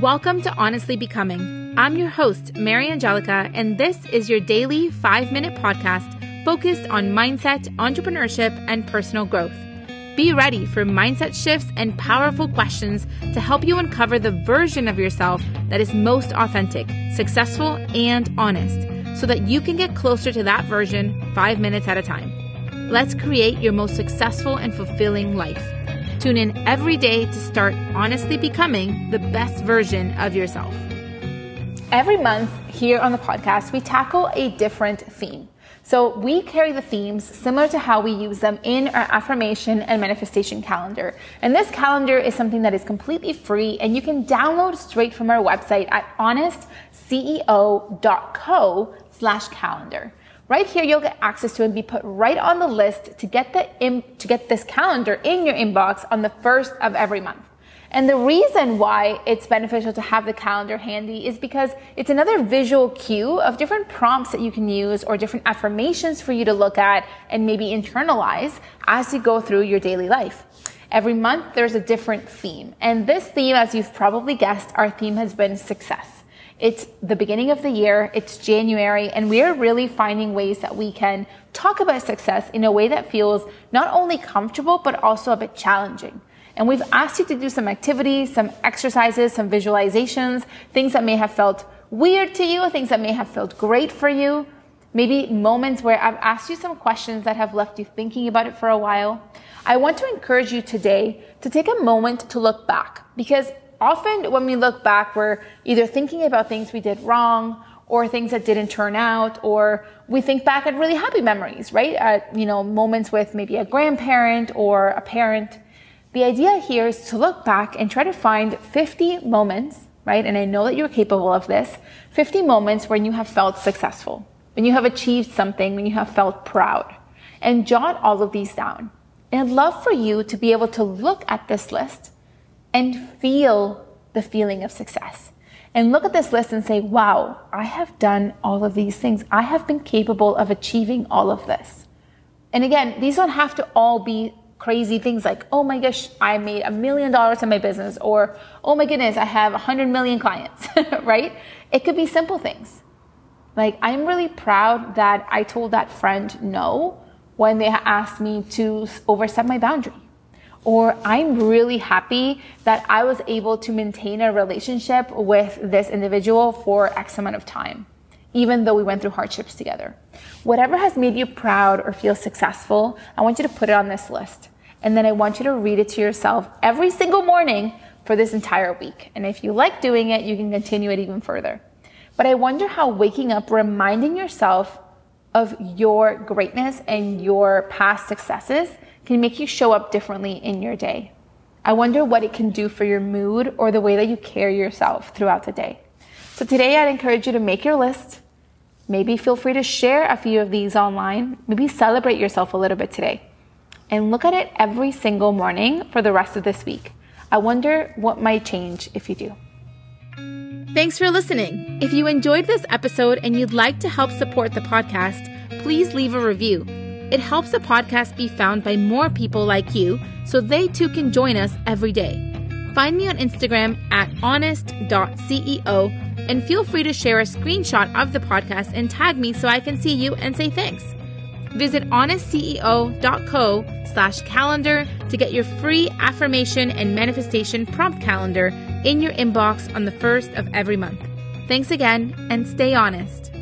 Welcome to Honestly Becoming. I'm your host, Mariangelica, and this is your daily five minute podcast focused on mindset, entrepreneurship, and personal growth. Be ready for mindset shifts and powerful questions to help you uncover the version of yourself that is most authentic, successful, and honest so that you can get closer to that version five minutes at a time. Let's create your most successful and fulfilling life. Tune in every day to start honestly becoming the best version of yourself. Every month here on the podcast, we tackle a different theme. So we carry the themes similar to how we use them in our affirmation and manifestation calendar. And this calendar is something that is completely free and you can download straight from our website at honestceo.co slash calendar. Right here, you'll get access to and be put right on the list to get the to get this calendar in your inbox on the first of every month. And the reason why it's beneficial to have the calendar handy is because it's another visual cue of different prompts that you can use or different affirmations for you to look at and maybe internalize as you go through your daily life. Every month, there's a different theme. And this theme, as you've probably guessed, our theme has been success. It's the beginning of the year, it's January, and we are really finding ways that we can talk about success in a way that feels not only comfortable, but also a bit challenging. And we've asked you to do some activities, some exercises, some visualizations, things that may have felt weird to you, things that may have felt great for you. Maybe moments where I've asked you some questions that have left you thinking about it for a while. I want to encourage you today to take a moment to look back because often when we look back, we're either thinking about things we did wrong or things that didn't turn out, or we think back at really happy memories, right? At, you know, moments with maybe a grandparent or a parent. The idea here is to look back and try to find 50 moments, right? And I know that you're capable of this 50 moments when you have felt successful, when you have achieved something, when you have felt proud. And jot all of these down. And I'd love for you to be able to look at this list and feel the feeling of success. And look at this list and say, wow, I have done all of these things. I have been capable of achieving all of this. And again, these don't have to all be crazy things like, oh my gosh, I made a million dollars in my business, or oh my goodness, I have a hundred million clients, right? It could be simple things. Like, I'm really proud that I told that friend no when they asked me to overstep my boundary or I'm really happy that I was able to maintain a relationship with this individual for X amount of time, even though we went through hardships together. Whatever has made you proud or feel successful, I want you to put it on this list. And then I want you to read it to yourself every single morning for this entire week. And if you like doing it, you can continue it even further. But I wonder how waking up, reminding yourself of your greatness and your past successes can make you show up differently in your day. I wonder what it can do for your mood or the way that you carry yourself throughout the day. So today I'd encourage you to make your list. Maybe feel free to share a few of these online. Maybe celebrate yourself a little bit today. And look at it every single morning for the rest of this week. I wonder what might change if you do. Thanks for listening. If you enjoyed this episode and you'd like to help support the podcast, please leave a review. It helps the podcast be found by more people like you so they too can join us every day. Find me on Instagram at honest.ceo and feel free to share a screenshot of the podcast and tag me so I can see you and say thanks. Visit honestceo.co slash calendar to get your free affirmation and manifestation prompt calendar in your inbox on the first of every month. Thanks again and stay honest.